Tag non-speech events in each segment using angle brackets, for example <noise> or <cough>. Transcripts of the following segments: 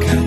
가까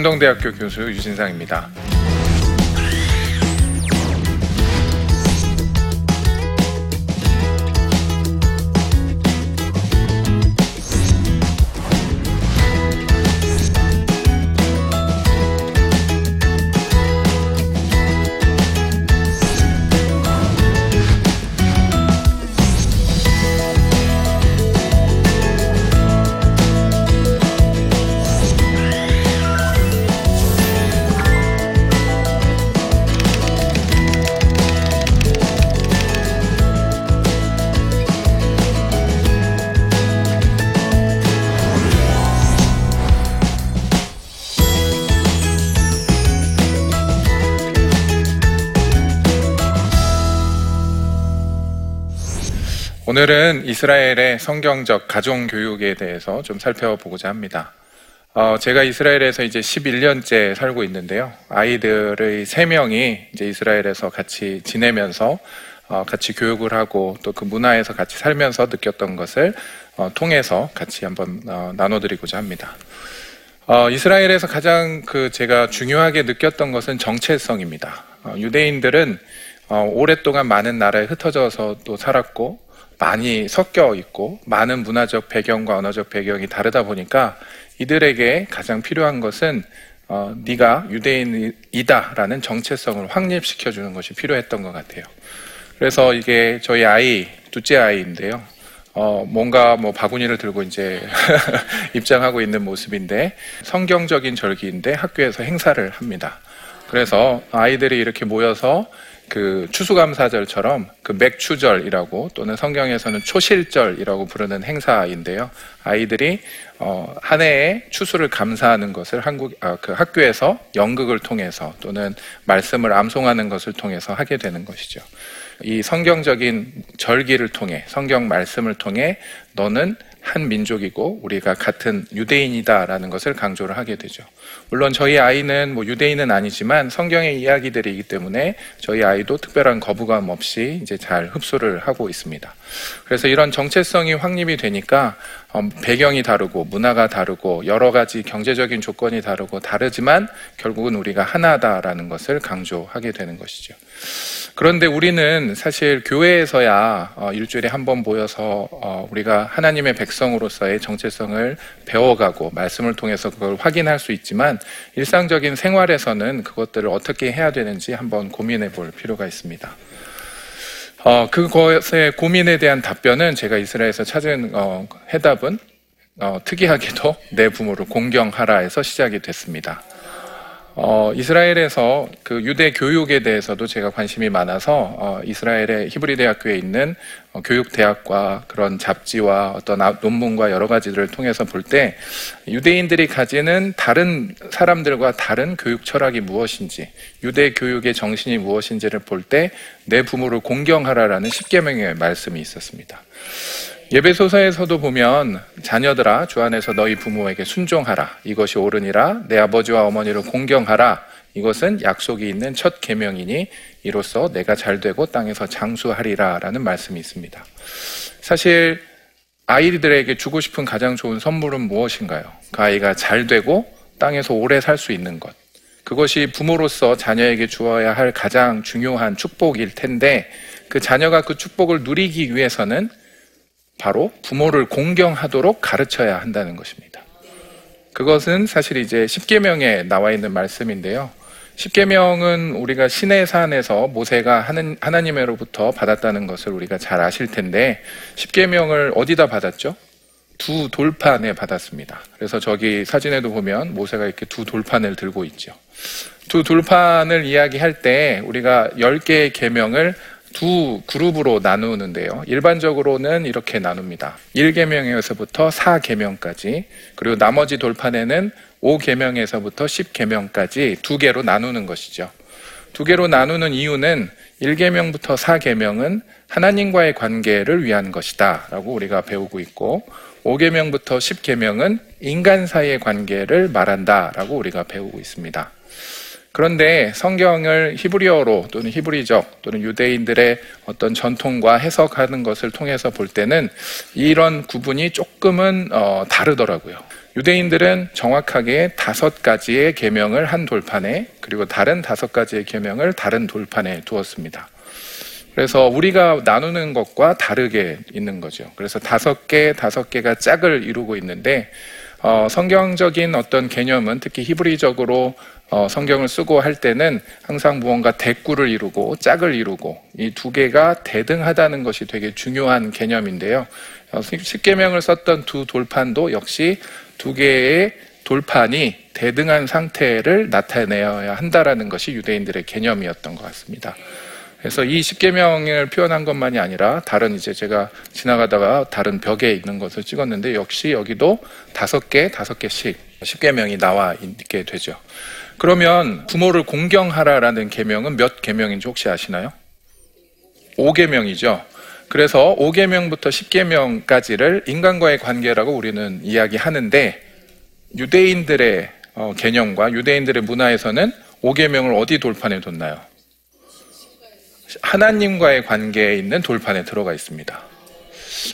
환동대학교 교수 유진상입니다. 오늘은 이스라엘의 성경적 가정 교육에 대해서 좀 살펴보고자 합니다. 어, 제가 이스라엘에서 이제 11년째 살고 있는데요. 아이들의 3명이 이제 이스라엘에서 같이 지내면서 어, 같이 교육을 하고 또 그 문화에서 같이 살면서 느꼈던 것을 어, 통해서 같이 한번 어, 나눠드리고자 합니다. 어, 이스라엘에서 가장 그 제가 중요하게 느꼈던 것은 정체성입니다. 어, 유대인들은 어, 오랫동안 많은 나라에 흩어져서 또 살았고 많이 섞여 있고 많은 문화적 배경과 언어적 배경이 다르다 보니까 이들에게 가장 필요한 것은 어, 네가 유대인이다라는 정체성을 확립시켜 주는 것이 필요했던 것 같아요. 그래서 이게 저희 아이 둘째 아이인데요. 어, 뭔가 뭐 바구니를 들고 이제 <laughs> 입장하고 있는 모습인데 성경적인 절기인데 학교에서 행사를 합니다. 그래서 아이들이 이렇게 모여서 그 추수감사절처럼 그 맥추절이라고 또는 성경에서는 초실절이라고 부르는 행사인데요. 아이들이 어, 한 해에 추수를 감사하는 것을 한국 아, 그 학교에서 연극을 통해서 또는 말씀을 암송하는 것을 통해서 하게 되는 것이죠. 이 성경적인 절기를 통해 성경 말씀을 통해 너는 한 민족이고 우리가 같은 유대인이다라는 것을 강조를 하게 되죠. 물론 저희 아이는 뭐 유대인은 아니지만 성경의 이야기들이기 때문에 저희 아이도 특별한 거부감 없이 이제 잘 흡수를 하고 있습니다. 그래서 이런 정체성이 확립이 되니까 어, 배경이 다르고 문화가 다르고 여러 가지 경제적인 조건이 다르고 다르지만 결국은 우리가 하나다라는 것을 강조하게 되는 것이죠. 그런데 우리는 사실 교회에서야 어, 일주일에 한 번 모여서 어, 우리가 하나님의 백성으로서의 정체성을 배워가고 말씀을 통해서 그걸 확인할 수 있지만 일상적인 생활에서는 그것들을 어떻게 해야 되는지 한번 고민해 볼 필요가 있습니다. 어, 그것의 고민에 대한 답변은 제가 이스라엘에서 찾은 어, 해답은 어, 특이하게도 내 부모를 공경하라 에서 시작이 됐습니다. 어, 이스라엘에서 그 유대 교육에 대해서도 제가 관심이 많아서 어, 이스라엘의 히브리 대학교에 있는 어, 교육 대학과 그런 잡지와 어떤 아, 논문과 여러 가지들을 통해서 볼 때 유대인들이 가지는 다른 사람들과 다른 교육 철학이 무엇인지 유대 교육의 정신이 무엇인지를 볼 때 내 부모를 공경하라라는 십계명의 말씀이 있었습니다. 예배소서에서도 보면 자녀들아 주 안에서 너희 부모에게 순종하라 이것이 옳으니라 내 아버지와 어머니를 공경하라 이것은 약속이 있는 첫 계명이니 이로써 내가 잘 되고 땅에서 장수하리라라는 말씀이 있습니다. 사실 아이들에게 주고 싶은 가장 좋은 선물은 무엇인가요? 그 아이가 잘 되고 땅에서 오래 살 수 있는 것. 그것이 부모로서 자녀에게 주어야 할 가장 중요한 축복일 텐데 그 자녀가 그 축복을 누리기 위해서는 바로 부모를 공경하도록 가르쳐야 한다는 것입니다. 그것은 사실 이제 십계명에 나와 있는 말씀인데요. 십계명은 우리가 신의 산에서 모세가 하나님으로부터 받았다는 것을 우리가 잘 아실 텐데 십계명을 어디다 받았죠? 두 돌판에 받았습니다. 그래서 저기 사진에도 보면 모세가 이렇게 두 돌판을 들고 있죠. 두 돌판을 이야기할 때 우리가 10개의 계명을 두 그룹으로 나누는데요. 일반적으로는 이렇게 나눕니다. 1계명에서부터 4계명까지 그리고 나머지 돌판에는 5계명에서부터 10계명까지 두 개로 나누는 것이죠. 두 개로 나누는 이유는 1계명부터 4계명은 하나님과의 관계를 위한 것이다라고 우리가 배우고 있고 5계명부터 10계명은 인간 사이의 관계를 말한다라고 우리가 배우고 있습니다. 그런데 성경을 히브리어로 또는 히브리적 또는 유대인들의 어떤 전통과 해석하는 것을 통해서 볼 때는 이런 구분이 조금은 어, 다르더라고요. 유대인들은 정확하게 다섯 가지의 계명을 한 돌판에 그리고 다른 다섯 가지의 계명을 다른 돌판에 두었습니다. 그래서 우리가 나누는 것과 다르게 있는 거죠. 그래서 다섯 개, 다섯 개가 짝을 이루고 있는데 어, 성경적인 어떤 개념은 특히 히브리적으로 어, 성경을 쓰고 할 때는 항상 무언가 대꾸를 이루고 짝을 이루고 이 두 개가 대등하다는 것이 되게 중요한 개념인데요. 어, 십계명을 썼던 두 돌판도 역시 두 개의 돌판이 대등한 상태를 나타내어야 한다라는 것이 유대인들의 개념이었던 것 같습니다. 그래서 이 십계명을 표현한 것만이 아니라 다른 이제 제가 지나가다가 다른 벽에 있는 것을 찍었는데 역시 여기도 다섯 개, 다섯 개씩 십계명이 나와 있게 되죠. 그러면 부모를 공경하라라는 계명은 몇 계명인지 혹시 아시나요? 5계명이죠. 그래서 5계명부터 10계명까지를 인간과의 관계라고 우리는 이야기하는데 유대인들의 어, 개념과 유대인들의 문화에서는 5계명을 어디 돌판에 뒀나요? 하나님과의 관계에 있는 돌판에 들어가 있습니다.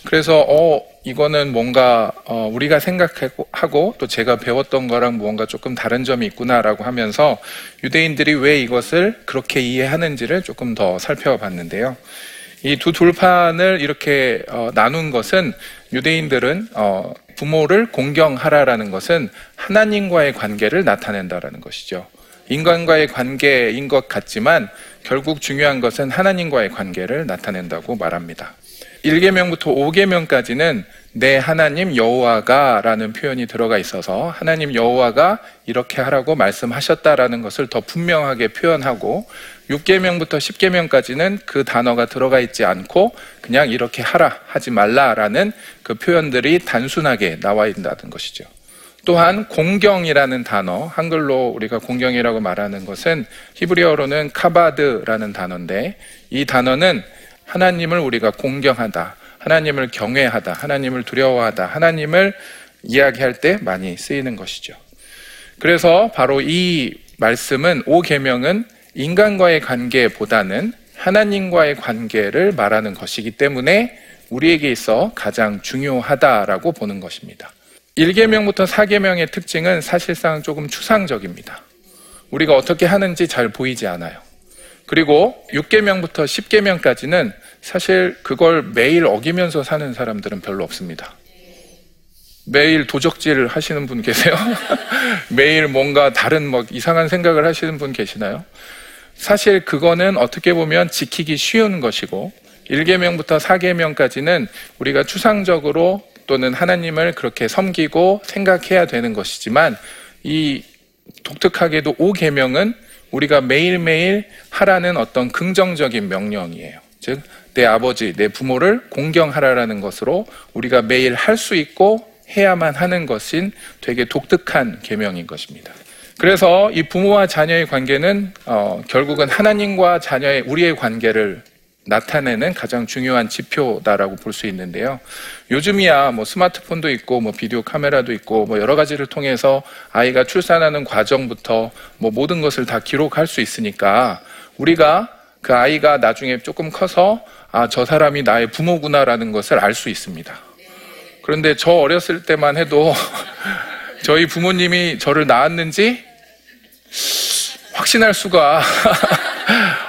그래서 어 이거는 뭔가 어, 우리가 생각하고 또 제가 배웠던 거랑 뭔가 조금 다른 점이 있구나라고 하면서 유대인들이 왜 이것을 그렇게 이해하는지를 조금 더 살펴봤는데요. 이 두 돌판을 이렇게 어, 나눈 것은 유대인들은 어, 부모를 공경하라라는 것은 하나님과의 관계를 나타낸다라는 것이죠. 인간과의 관계인 것 같지만 결국 중요한 것은 하나님과의 관계를 나타낸다고 말합니다. 1계명부터 5계명까지는 내 하나님 여호와가라는 표현이 들어가 있어서 하나님 여호와가 이렇게 하라고 말씀하셨다라는 것을 더 분명하게 표현하고 6계명부터 10계명까지는 그 단어가 들어가 있지 않고 그냥 이렇게 하라 하지 말라라는 그 표현들이 단순하게 나와 있다는 것이죠. 또한 공경이라는 단어, 한글로 우리가 공경이라고 말하는 것은 히브리어로는 카바드라는 단어인데 이 단어는 하나님을 우리가 공경하다, 하나님을 경외하다, 하나님을 두려워하다, 하나님을 이야기할 때 많이 쓰이는 것이죠. 그래서 바로 이 말씀은 오 계명은 인간과의 관계보다는 하나님과의 관계를 말하는 것이기 때문에 우리에게 있어 가장 중요하다라고 보는 것입니다. 1계명부터 4계명의 특징은 사실상 조금 추상적입니다. 우리가 어떻게 하는지 잘 보이지 않아요. 그리고 6계명부터 10계명까지는 사실 그걸 매일 어기면서 사는 사람들은 별로 없습니다. 매일 도적질 하시는 분 계세요? <laughs> 매일 뭔가 다른 뭐 이상한 생각을 하시는 분 계시나요? 사실 그거는 어떻게 보면 지키기 쉬운 것이고 1계명부터 4계명까지는 우리가 추상적으로 또는 하나님을 그렇게 섬기고 생각해야 되는 것이지만 이 독특하게도 5계명은 우리가 매일매일 하라는 어떤 긍정적인 명령이에요. 즉, 내 아버지, 내 부모를 공경하라라는 것으로 우리가 매일 할 수 있고 해야만 하는 것인 되게 독특한 계명인 것입니다. 그래서 이 부모와 자녀의 관계는 어, 결국은 하나님과 자녀의 우리의 관계를 나타내는 가장 중요한 지표다라고 볼 수 있는데요. 요즘이야 뭐 스마트폰도 있고 뭐 비디오 카메라도 있고 뭐 여러 가지를 통해서 아이가 출산하는 과정부터 뭐 모든 것을 다 기록할 수 있으니까 우리가 그 아이가 나중에 조금 커서 아, 저 사람이 나의 부모구나라는 것을 알 수 있습니다. 그런데 저 어렸을 때만 해도 <laughs> 저희 부모님이 저를 낳았는지 확신할 수가 <laughs>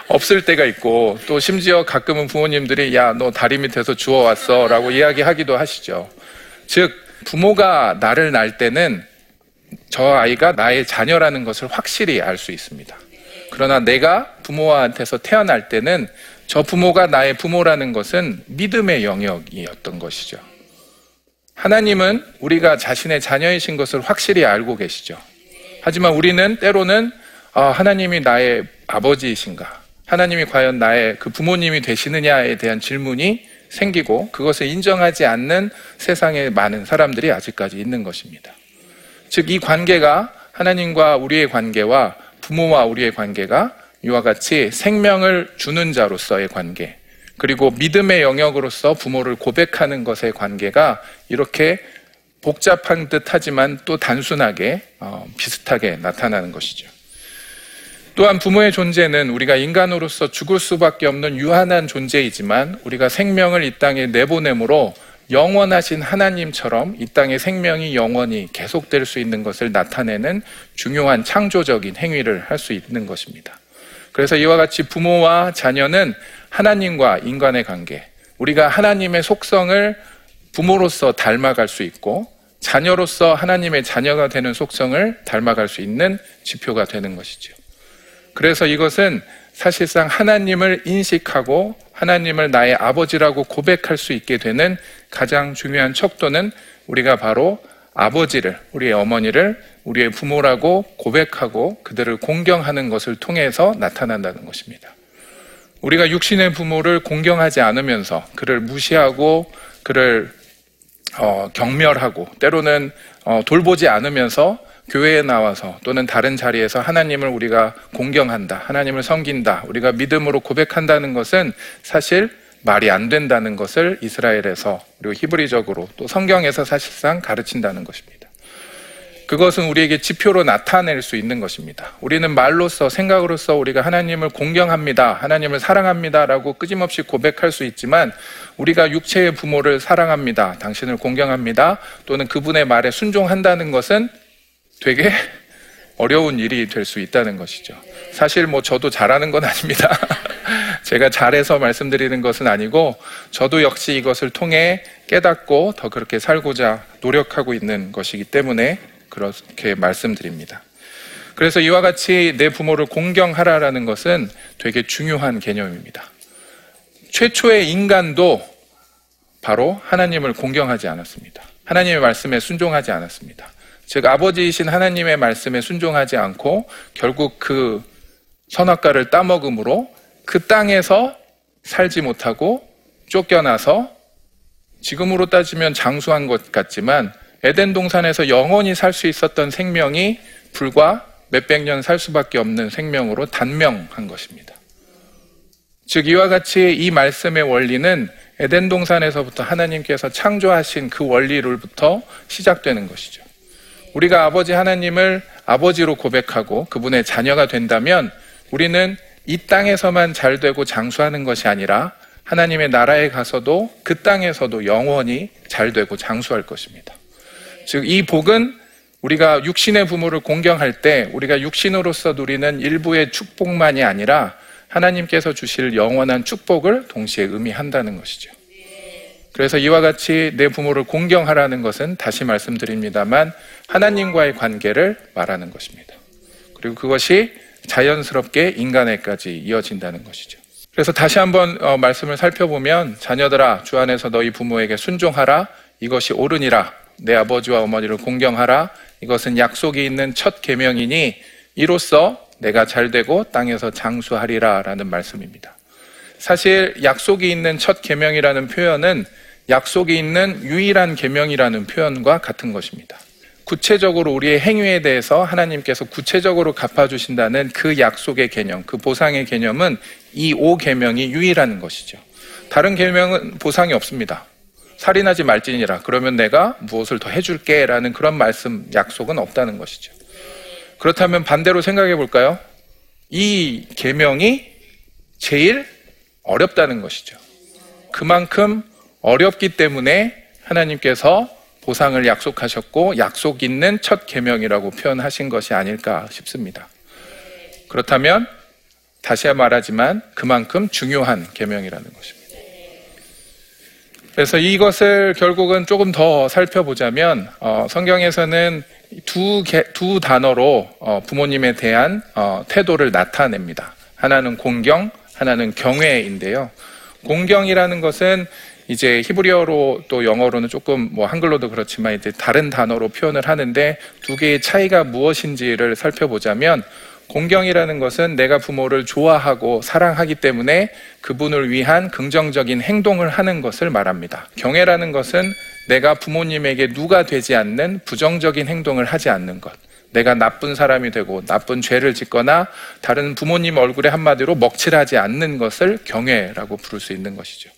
없을 때가 있고 또 심지어 가끔은 부모님들이 야 너 다리 밑에서 주워왔어 라고 이야기하기도 하시죠. 즉 부모가 나를 낳을 때는 저 아이가 나의 자녀라는 것을 확실히 알 수 있습니다. 그러나 내가 부모한테서 태어날 때는 저 부모가 나의 부모라는 것은 믿음의 영역이었던 것이죠. 하나님은 우리가 자신의 자녀이신 것을 확실히 알고 계시죠. 하지만 우리는 때로는 아, 하나님이 나의 아버지이신가? 하나님이 과연 나의 그 부모님이 되시느냐에 대한 질문이 생기고 그것을 인정하지 않는 세상에 많은 사람들이 아직까지 있는 것입니다. 즉, 이 관계가 하나님과 우리의 관계와 부모와 우리의 관계가 이와 같이 생명을 주는 자로서의 관계, 그리고 믿음의 영역으로서 부모를 고백하는 것의 관계가 이렇게 복잡한 듯 하지만 또 단순하게 어, 비슷하게 나타나는 것이죠. 또한 부모의 존재는 우리가 인간으로서 죽을 수밖에 없는 유한한 존재이지만 우리가 생명을 이 땅에 내보내므로 영원하신 하나님처럼 이 땅의 생명이 영원히 계속될 수 있는 것을 나타내는 중요한 창조적인 행위를 할 수 있는 것입니다. 그래서 이와 같이 부모와 자녀는 하나님과 인간의 관계, 우리가 하나님의 속성을 부모로서 닮아갈 수 있고 자녀로서 하나님의 자녀가 되는 속성을 닮아갈 수 있는 지표가 되는 것이죠. 그래서 이것은 사실상 하나님을 인식하고 하나님을 나의 아버지라고 고백할 수 있게 되는 가장 중요한 척도는 우리가 바로 아버지를, 우리의 어머니를 우리의 부모라고 고백하고 그들을 공경하는 것을 통해서 나타난다는 것입니다. 우리가 육신의 부모를 공경하지 않으면서 그를 무시하고 그를 어, 경멸하고 때로는 어, 돌보지 않으면서 교회에 나와서 또는 다른 자리에서 하나님을 우리가 공경한다, 하나님을 섬긴다, 우리가 믿음으로 고백한다는 것은 사실 말이 안 된다는 것을 이스라엘에서 그리고 히브리적으로 또 성경에서 사실상 가르친다는 것입니다. 그것은 우리에게 지표로 나타낼 수 있는 것입니다. 우리는 말로써 생각으로서 우리가 하나님을 공경합니다. 하나님을 사랑합니다라고 끊임없이 고백할 수 있지만 우리가 육체의 부모를 사랑합니다. 당신을 공경합니다. 또는 그분의 말에 순종한다는 것은 되게 어려운 일이 될 수 있다는 것이죠. 사실 뭐 저도 잘하는 건 아닙니다. <laughs> 제가 잘해서 말씀드리는 것은 아니고 저도 역시 이것을 통해 깨닫고 더 그렇게 살고자 노력하고 있는 것이기 때문에 그렇게 말씀드립니다. 그래서 이와 같이 내 부모를 공경하라라는 것은 되게 중요한 개념입니다. 최초의 인간도 바로 하나님을 공경하지 않았습니다. 하나님의 말씀에 순종하지 않았습니다. 즉 아버지이신 하나님의 말씀에 순종하지 않고 결국 그 선악과를 따먹음으로 그 땅에서 살지 못하고 쫓겨나서 지금으로 따지면 장수한 것 같지만 에덴 동산에서 영원히 살 수 있었던 생명이 불과 몇백 년 살 수밖에 없는 생명으로 단명한 것입니다. 즉 이와 같이 이 말씀의 원리는 에덴 동산에서부터 하나님께서 창조하신 그 원리로부터 시작되는 것이죠. 우리가 아버지 하나님을 아버지로 고백하고 그분의 자녀가 된다면 우리는 이 땅에서만 잘 되고 장수하는 것이 아니라 하나님의 나라에 가서도 그 땅에서도 영원히 잘 되고 장수할 것입니다. 즉, 이 복은 우리가 육신의 부모를 공경할 때 우리가 육신으로서 누리는 일부의 축복만이 아니라 하나님께서 주실 영원한 축복을 동시에 의미한다는 것이죠. 그래서 이와 같이 내 부모를 공경하라는 것은 다시 말씀드립니다만 하나님과의 관계를 말하는 것입니다. 그리고 그것이 자연스럽게 인간에까지 이어진다는 것이죠. 그래서 다시 한번 어, 말씀을 살펴보면 자녀들아 주 안에서 너희 부모에게 순종하라 이것이 옳으니라 내 아버지와 어머니를 공경하라 이것은 약속이 있는 첫 계명이니 이로써 내가 잘 되고 땅에서 장수하리라라는 말씀입니다. 사실 약속이 있는 첫 계명이라는 표현은 약속이 있는 유일한 계명이라는 표현과 같은 것입니다. 구체적으로 우리의 행위에 대해서 하나님께서 구체적으로 갚아주신다는 그 약속의 개념, 그 보상의 개념은 이오 계명이 유일한 것이죠. 다른 계명은 보상이 없습니다. 살인하지 말지니라. 그러면 내가 무엇을 더 해줄게 라는 그런 말씀, 약속은 없다는 것이죠. 그렇다면 반대로 생각해 볼까요? 이 계명이 제일 어렵다는 것이죠. 그만큼 어렵기 때문에 하나님께서 보상을 약속하셨고 약속 있는 첫 계명이라고 표현하신 것이 아닐까 싶습니다. 그렇다면 다시 말하지만 그만큼 중요한 계명이라는 것입니다. 그래서 이것을 결국은 조금 더 살펴보자면 어, 성경에서는 두, 개, 두 단어로 어, 부모님에 대한 어, 태도를 나타냅니다. 하나는 공경, 하나는 경외인데요. 공경이라는 것은 이제 히브리어로 또 영어로는 조금 뭐 한글로도 그렇지만 이제 다른 단어로 표현을 하는데 두 개의 차이가 무엇인지를 살펴보자면 공경이라는 것은 내가 부모를 좋아하고 사랑하기 때문에 그분을 위한 긍정적인 행동을 하는 것을 말합니다. 경애라는 것은 내가 부모님에게 누가 되지 않는 부정적인 행동을 하지 않는 것. 내가 나쁜 사람이 되고 나쁜 죄를 짓거나 다른 부모님 얼굴에 한마디로 먹칠하지 않는 것을 경애라고 부를 수 있는 것이죠.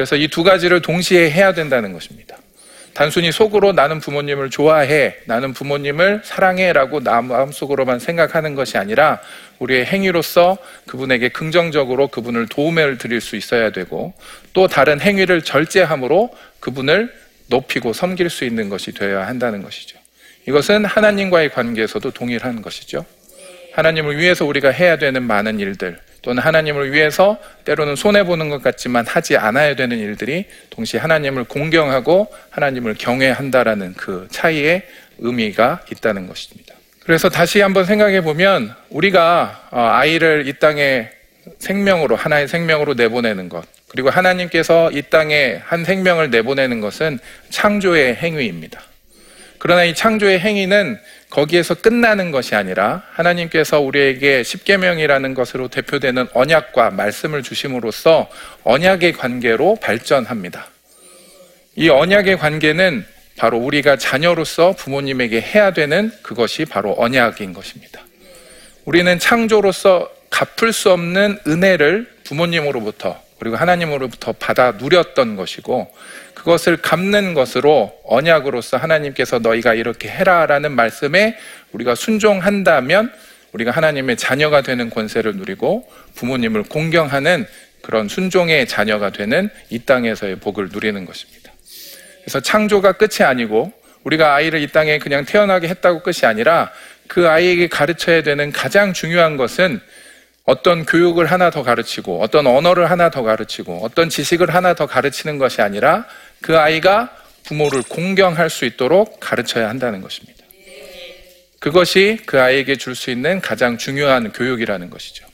그래서 이 두 가지를 동시에 해야 된다는 것입니다. 단순히 속으로 나는 부모님을 좋아해, 나는 부모님을 사랑해라고 마음속으로만 생각하는 것이 아니라 우리의 행위로서 그분에게 긍정적으로 그분을 도움을 드릴 수 있어야 되고 또 다른 행위를 절제함으로 그분을 높이고 섬길 수 있는 것이 되어야 한다는 것이죠. 이것은 하나님과의 관계에서도 동일한 것이죠. 하나님을 위해서 우리가 해야 되는 많은 일들, 또는 하나님을 위해서 때로는 손해보는 것 같지만 하지 않아야 되는 일들이 동시에 하나님을 공경하고 하나님을 경외한다라는 그 차이의 의미가 있다는 것입니다. 그래서 다시 한번 생각해 보면 우리가 어, 아이를 이 땅에 생명으로, 하나의 생명으로 내보내는 것, 그리고 하나님께서 이 땅에 한 생명을 내보내는 것은 창조의 행위입니다. 그러나 이 창조의 행위는 거기에서 끝나는 것이 아니라 하나님께서 우리에게 십계명이라는 것으로 대표되는 언약과 말씀을 주심으로써 언약의 관계로 발전합니다. 이 언약의 관계는 바로 우리가 자녀로서 부모님에게 해야 되는 그것이 바로 언약인 것입니다. 우리는 창조로서 갚을 수 없는 은혜를 부모님으로부터 그리고 하나님으로부터 받아 누렸던 것이고 그것을 갚는 것으로 언약으로서 하나님께서 너희가 이렇게 해라라는 말씀에 우리가 순종한다면 우리가 하나님의 자녀가 되는 권세를 누리고 부모님을 공경하는 그런 순종의 자녀가 되는 이 땅에서의 복을 누리는 것입니다. 그래서 창조가 끝이 아니고 우리가 아이를 이 땅에 그냥 태어나게 했다고 끝이 아니라 그 아이에게 가르쳐야 되는 가장 중요한 것은 어떤 교육을 하나 더 가르치고 어떤 언어를 하나 더 가르치고 어떤 지식을 하나 더 가르치는 것이 아니라 그 아이가 부모를 공경할 수 있도록 가르쳐야 한다는 것입니다. 그것이 그 아이에게 줄 수 있는 가장 중요한 교육이라는 것이죠.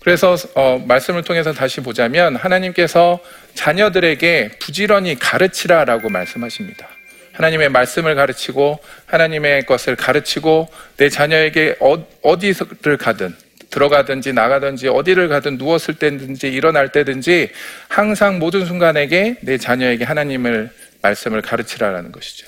그래서 어, 말씀을 통해서 다시 보자면 하나님께서 자녀들에게 부지런히 가르치라라고 말씀하십니다. 하나님의 말씀을 가르치고 하나님의 것을 가르치고 내 자녀에게 어, 어디를 가든 들어가든지 나가든지 어디를 가든 누웠을 때든지 일어날 때든지 항상 모든 순간에게 내 자녀에게 하나님을 말씀을 가르치라라는 것이죠.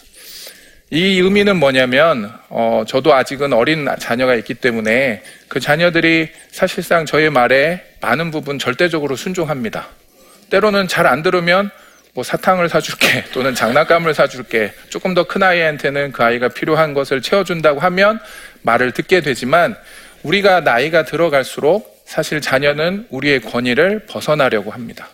이 의미는 뭐냐면 어, 저도 아직은 어린 자녀가 있기 때문에 그 자녀들이 사실상 저의 말에 많은 부분 절대적으로 순종합니다. 때로는 잘 안 들으면 뭐 사탕을 사줄게 <laughs> 또는 장난감을 사줄게 조금 더 큰 아이한테는 그 아이가 필요한 것을 채워준다고 하면 말을 듣게 되지만 우리가 나이가 들어갈수록 사실 자녀는 우리의 권위를 벗어나려고 합니다.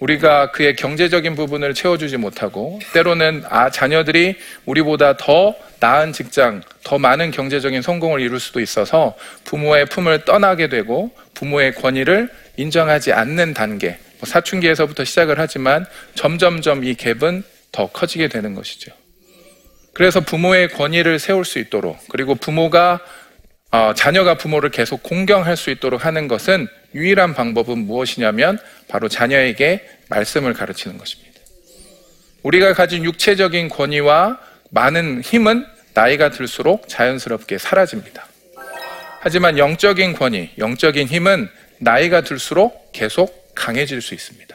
우리가 그의 경제적인 부분을 채워주지 못하고 때로는 아 자녀들이 우리보다 더 나은 직장, 더 많은 경제적인 성공을 이룰 수도 있어서 부모의 품을 떠나게 되고 부모의 권위를 인정하지 않는 단계, 뭐 사춘기에서부터 시작을 하지만 점점점 이 갭은 더 커지게 되는 것이죠. 그래서 부모의 권위를 세울 수 있도록 그리고 부모가 어, 자녀가 부모를 계속 공경할 수 있도록 하는 것은 유일한 방법은 무엇이냐면 바로 자녀에게 말씀을 가르치는 것입니다. 우리가 가진 육체적인 권위와 많은 힘은 나이가 들수록 자연스럽게 사라집니다. 하지만 영적인 권위, 영적인 힘은 나이가 들수록 계속 강해질 수 있습니다.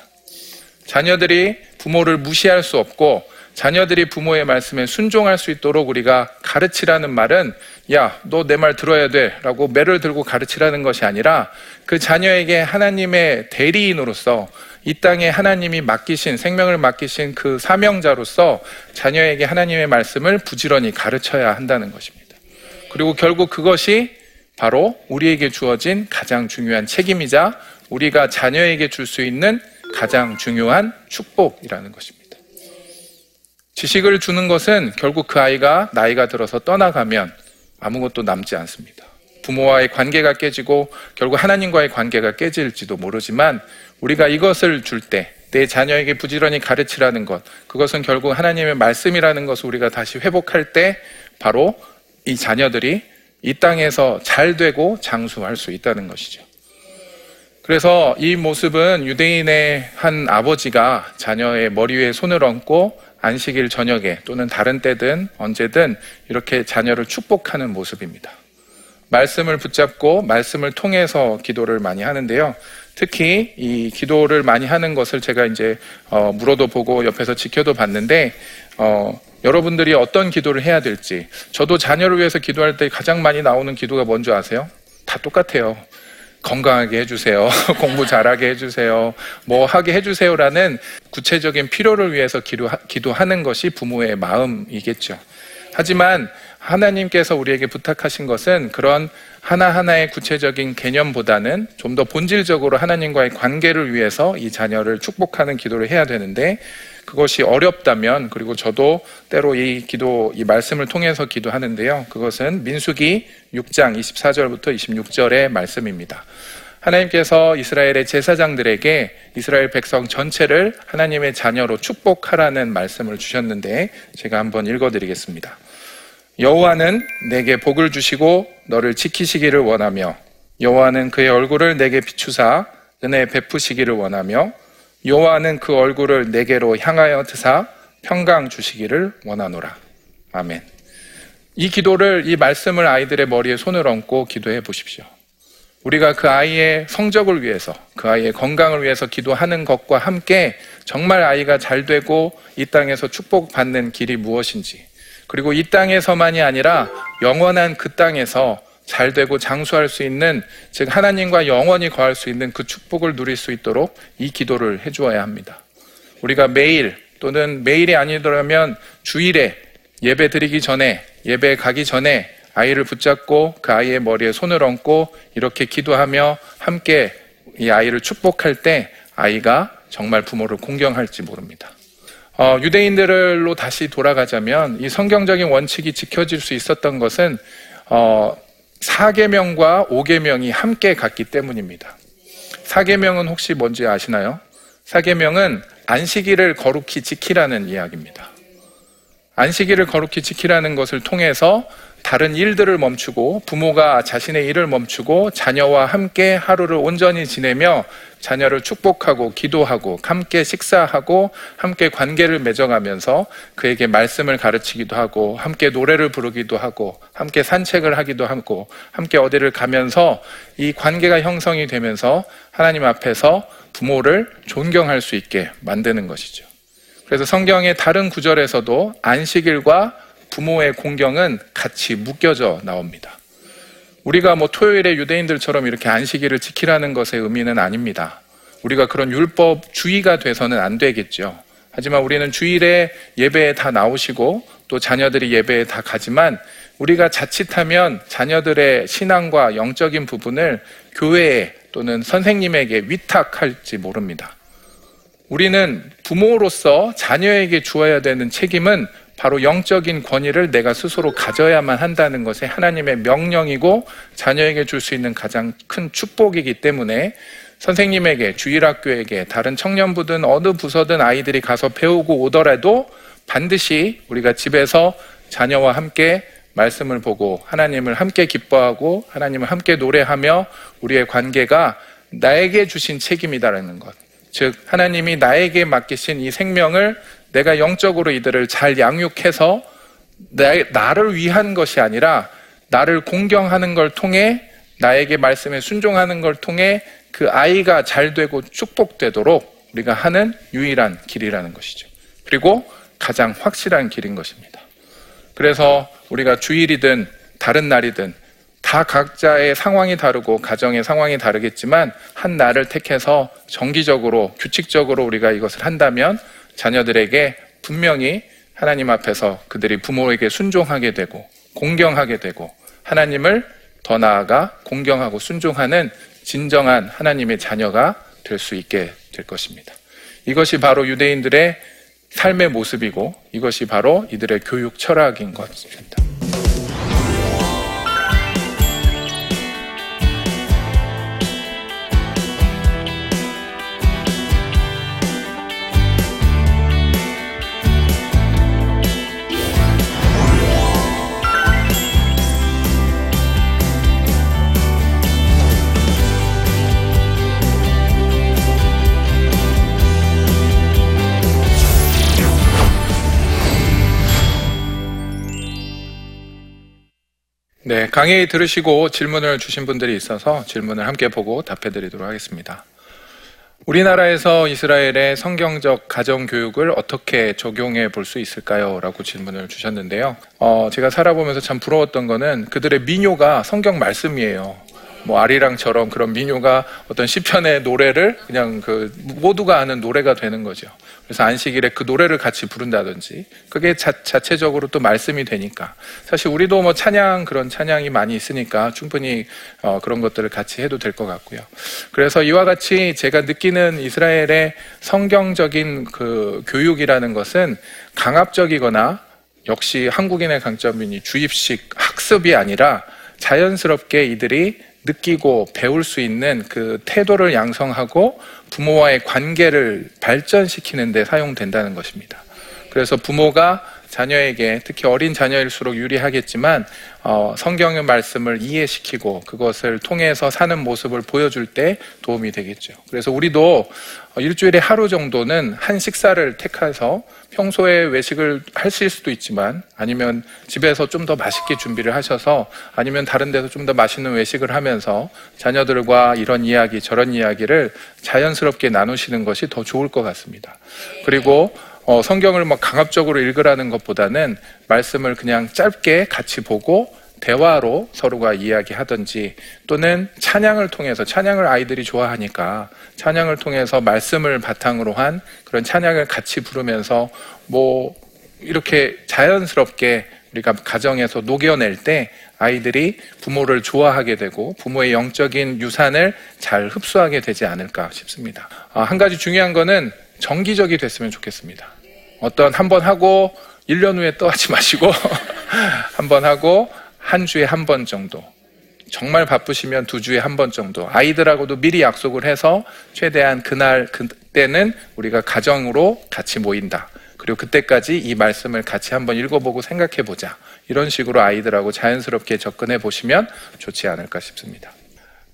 자녀들이 부모를 무시할 수 없고 자녀들이 부모의 말씀에 순종할 수 있도록 우리가 가르치라는 말은 야, 너 내 말 들어야 돼 라고 매를 들고 가르치라는 것이 아니라 그 자녀에게 하나님의 대리인으로서 이 땅에 하나님이 맡기신 생명을 맡기신 그 사명자로서 자녀에게 하나님의 말씀을 부지런히 가르쳐야 한다는 것입니다. 그리고 결국 그것이 바로 우리에게 주어진 가장 중요한 책임이자 우리가 자녀에게 줄 수 있는 가장 중요한 축복이라는 것입니다. 지식을 주는 것은 결국 그 아이가 나이가 들어서 떠나가면 아무것도 남지 않습니다. 부모와의 관계가 깨지고 결국 하나님과의 관계가 깨질지도 모르지만 우리가 이것을 줄 때 내 자녀에게 부지런히 가르치라는 것, 그것은 결국 하나님의 말씀이라는 것을 우리가 다시 회복할 때 바로 이 자녀들이 이 땅에서 잘 되고 장수할 수 있다는 것이죠. 그래서 이 모습은 유대인의 한 아버지가 자녀의 머리 위에 손을 얹고 안식일 저녁에 또는 다른 때든 언제든 이렇게 자녀를 축복하는 모습입니다. 말씀을 붙잡고 말씀을 통해서 기도를 많이 하는데요. 특히 이 기도를 많이 하는 것을 제가 이제 어, 물어도 보고 옆에서 지켜도 봤는데 어, 여러분들이 어떤 기도를 해야 될지 저도 자녀를 위해서 기도할 때 가장 많이 나오는 기도가 뭔지 아세요? 다 똑같아요. 건강하게 해주세요. <laughs> 공부 잘하게 해주세요. 뭐 하게 해주세요라는 구체적인 필요를 위해서 기도하는 것이 부모의 마음이겠죠. 하지만 하나님께서 우리에게 부탁하신 것은 그런 하나하나의 구체적인 개념보다는 좀 더 본질적으로 하나님과의 관계를 위해서 이 자녀를 축복하는 기도를 해야 되는데 그것이 어렵다면 그리고 저도 때로 이 기도 이 말씀을 통해서 기도하는데요. 그것은 민수기 6장 24절부터 26절의 말씀입니다. 하나님께서 이스라엘의 제사장들에게 이스라엘 백성 전체를 하나님의 자녀로 축복하라는 말씀을 주셨는데 제가 한번 읽어 드리겠습니다. 여호와는 내게 복을 주시고 너를 지키시기를 원하며 여호와는 그의 얼굴을 내게 비추사 은혜 베푸시기를 원하며 여호와는 그 얼굴을 내게로 향하여 드사 평강 주시기를 원하노라. 아멘. 이 기도를 이 말씀을 아이들의 머리에 손을 얹고 기도해 보십시오. 우리가 그 아이의 성적을 위해서, 그 아이의 건강을 위해서 기도하는 것과 함께 정말 아이가 잘 되고 이 땅에서 축복받는 길이 무엇인지, 그리고 이 땅에서만이 아니라 영원한 그 땅에서 잘 되고 장수할 수 있는 즉 하나님과 영원히 거할 수 있는 그 축복을 누릴 수 있도록 이 기도를 해 주어야 합니다. 우리가 매일 또는 매일이 아니더라면 주일에 예배 드리기 전에 예배 가기 전에 아이를 붙잡고 그 아이의 머리에 손을 얹고 이렇게 기도하며 함께 이 아이를 축복할 때 아이가 정말 부모를 공경할지 모릅니다. 어, 유대인들로 다시 돌아가자면 이 성경적인 원칙이 지켜질 수 있었던 것은 어, 4계명과 5계명이 함께 갔기 때문입니다. 4계명은 혹시 뭔지 아시나요? 4계명은 안식일을 거룩히 지키라는 이야기입니다. 안식일을 거룩히 지키라는 것을 통해서 다른 일들을 멈추고 부모가 자신의 일을 멈추고 자녀와 함께 하루를 온전히 지내며 자녀를 축복하고 기도하고 함께 식사하고 함께 관계를 맺어가면서 그에게 말씀을 가르치기도 하고 함께 노래를 부르기도 하고 함께 산책을 하기도 하고 함께 어디를 가면서 이 관계가 형성이 되면서 하나님 앞에서 부모를 존경할 수 있게 만드는 것이죠. 그래서 성경의 다른 구절에서도 안식일과 부모의 공경은 같이 묶여져 나옵니다. 우리가 뭐 토요일에 유대인들처럼 이렇게 안식일을 지키라는 것의 의미는 아닙니다. 우리가 그런 율법 주의가 돼서는 안 되겠죠. 하지만 우리는 주일에 예배에 다 나오시고 또 자녀들이 예배에 다 가지만 우리가 자칫하면 자녀들의 신앙과 영적인 부분을 교회에 또는 선생님에게 위탁할지 모릅니다. 우리는 부모로서 자녀에게 주어야 되는 책임은 바로 영적인 권위를 내가 스스로 가져야만 한다는 것이 하나님의 명령이고 자녀에게 줄 수 있는 가장 큰 축복이기 때문에 선생님에게 주일학교에게 다른 청년부든 어느 부서든 아이들이 가서 배우고 오더라도 반드시 우리가 집에서 자녀와 함께 말씀을 보고 하나님을 함께 기뻐하고 하나님을 함께 노래하며 우리의 관계가 나에게 주신 책임이다라는 것. 즉 하나님이 나에게 맡기신 이 생명을 내가 영적으로 이들을 잘 양육해서 나를 위한 것이 아니라 나를 공경하는 걸 통해 나에게 말씀에 순종하는 걸 통해 그 아이가 잘 되고 축복되도록 우리가 하는 유일한 길이라는 것이죠. 그리고 가장 확실한 길인 것입니다. 그래서 우리가 주일이든 다른 날이든 다 각자의 상황이 다르고 가정의 상황이 다르겠지만 한 날을 택해서 정기적으로 규칙적으로 우리가 이것을 한다면 자녀들에게 분명히 하나님 앞에서 그들이 부모에게 순종하게 되고 공경하게 되고 하나님을 더 나아가 공경하고 순종하는 진정한 하나님의 자녀가 될 수 있게 될 것입니다. 이것이 바로 유대인들의 삶의 모습이고 이것이 바로 이들의 교육 철학인 것입니다. 네, 강의 들으시고 질문을 주신 분들이 있어서 질문을 함께 보고 답해 드리도록 하겠습니다. 우리나라에서 이스라엘의 성경적 가정 교육을 어떻게 적용해 볼 수 있을까요? 라고 질문을 주셨는데요. 어, 제가 살아보면서 참 부러웠던 거는 그들의 민요가 성경 말씀이에요. 뭐 아리랑처럼 그런 민요가 어떤 시편의 노래를 그냥 그 모두가 아는 노래가 되는 거죠. 그래서 안식일에 그 노래를 같이 부른다든지 그게 자, 자체적으로 또 말씀이 되니까 사실 우리도 뭐 찬양 그런 찬양이 많이 있으니까 충분히 어, 그런 것들을 같이 해도 될 것 같고요. 그래서 이와 같이 제가 느끼는 이스라엘의 성경적인 그 교육이라는 것은 강압적이거나 역시 한국인의 강점이니 주입식 학습이 아니라 자연스럽게 이들이 느끼고 배울 수 있는 그 태도를 양성하고 부모와의 관계를 발전시키는 데 사용된다는 것입니다. 그래서 부모가 자녀에게 특히 어린 자녀일수록 유리하겠지만 어, 성경의 말씀을 이해시키고 그것을 통해서 사는 모습을 보여줄 때 도움이 되겠죠. 그래서 우리도 일주일에 하루 정도는 한 식사를 택해서 평소에 외식을 하실 수도 있지만 아니면 집에서 좀 더 맛있게 준비를 하셔서 아니면 다른 데서 좀 더 맛있는 외식을 하면서 자녀들과 이런 이야기 저런 이야기를 자연스럽게 나누시는 것이 더 좋을 것 같습니다. 그리고 어, 성경을 막 강압적으로 읽으라는 것보다는 말씀을 그냥 짧게 같이 보고 대화로 서로가 이야기하든지 또는 찬양을 통해서 찬양을 아이들이 좋아하니까 찬양을 통해서 말씀을 바탕으로 한 그런 찬양을 같이 부르면서 뭐 이렇게 자연스럽게 우리가 가정에서 녹여낼 때 아이들이 부모를 좋아하게 되고 부모의 영적인 유산을 잘 흡수하게 되지 않을까 싶습니다. 아, 한 가지 중요한 거는 정기적이 됐으면 좋겠습니다. 어떤 한 번 하고 1년 후에 또 하지 마시고 <laughs> 한 번 하고 한 주에 한 번 정도. 정말 바쁘시면 두 주에 한 번 정도. 아이들하고도 미리 약속을 해서 최대한 그날 그때는 우리가 가정으로 같이 모인다. 그리고 그때까지 이 말씀을 같이 한번 읽어보고 생각해 보자. 이런 식으로 아이들하고 자연스럽게 접근해 보시면 좋지 않을까 싶습니다.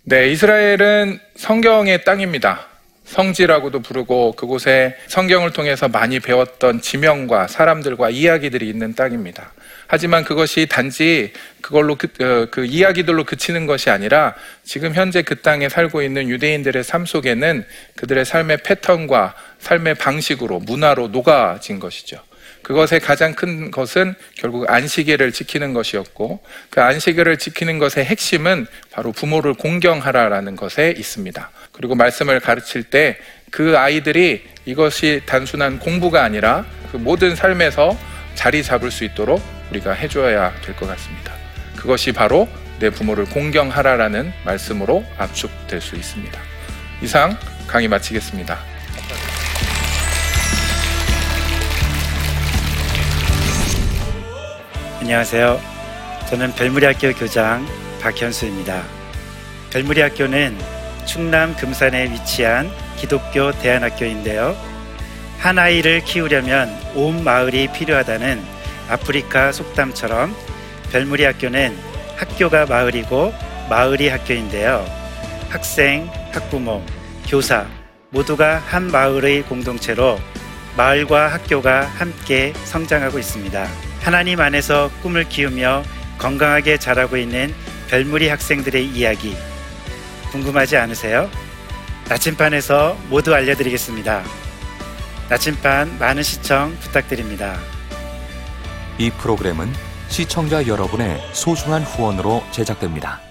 네, 이스라엘은 성경의 땅입니다. 성지라고도 부르고 그곳에 성경을 통해서 많이 배웠던 지명과 사람들과 이야기들이 있는 땅입니다. 하지만 그것이 단지 그걸로 그, 어, 그, 이야기들로 그치는 것이 아니라 지금 현재 그 땅에 살고 있는 유대인들의 삶 속에는 그들의 삶의 패턴과 삶의 방식으로 문화로 녹아진 것이죠. 그것의 가장 큰 것은 결국 안식일을 지키는 것이었고 그 안식일을 지키는 것의 핵심은 바로 부모를 공경하라라는 것에 있습니다. 그리고 말씀을 가르칠 때 그 아이들이 이것이 단순한 공부가 아니라 그 모든 삶에서 자리 잡을 수 있도록 우리가 해줘야 될 것 같습니다. 그것이 바로 내 부모를 공경하라라는 말씀으로 압축될 수 있습니다. 이상 강의 마치겠습니다. 안녕하세요. 저는 별무리학교 교장 박현수입니다. 별무리학교는 충남 금산에 위치한 기독교 대안학교인데요. 한 아이를 키우려면 온 마을이 필요하다는 아프리카 속담처럼 별무리학교는 학교가 마을이고 마을이 학교인데요. 학생, 학부모, 교사 모두가 한 마을의 공동체로 마을과 학교가 함께 성장하고 있습니다. 하나님 안에서 꿈을 키우며 건강하게 자라고 있는 별무리 학생들의 이야기 궁금하지 않으세요? 나침반에서 모두 알려드리겠습니다. 나침반 많은 시청 부탁드립니다. 이 프로그램은 시청자 여러분의 소중한 후원으로 제작됩니다.